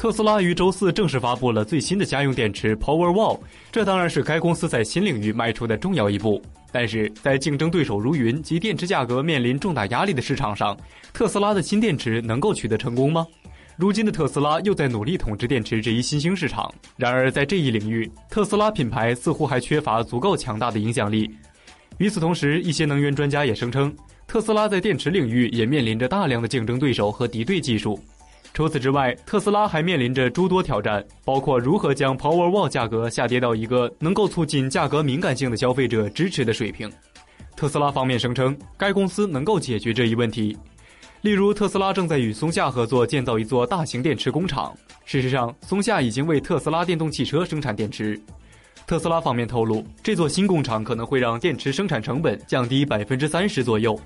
特斯拉于周四正式发布了最新的家用电池 Powerwall，这当然是该公司在新领域迈出的重要一步。但是在竞争对手如云及电池价格面临重大压力的市场上，特斯拉的新电池能够取得成功吗？如今的特斯拉又在努力统治电池这一新兴市场。然而，在这一领域，特斯拉品牌似乎还缺乏足够强大的影响力。与此同时，一些能源专家也声称，特斯拉在电池领域也面临着大量的竞争对手和敌对技术。除此之外，特斯拉还面临着诸多挑战，包括如何将 Powerwall 价格下跌到一个能够促进价格敏感性的消费者支持的水平。特斯拉方面声称，该公司能够解决这一问题。例如，特斯拉正在与松下合作建造一座大型电池工厂。事实上，松下已经为特斯拉电动汽车生产电池。特斯拉方面透露，这座新工厂可能会让电池生产成本降低百分之三十左右。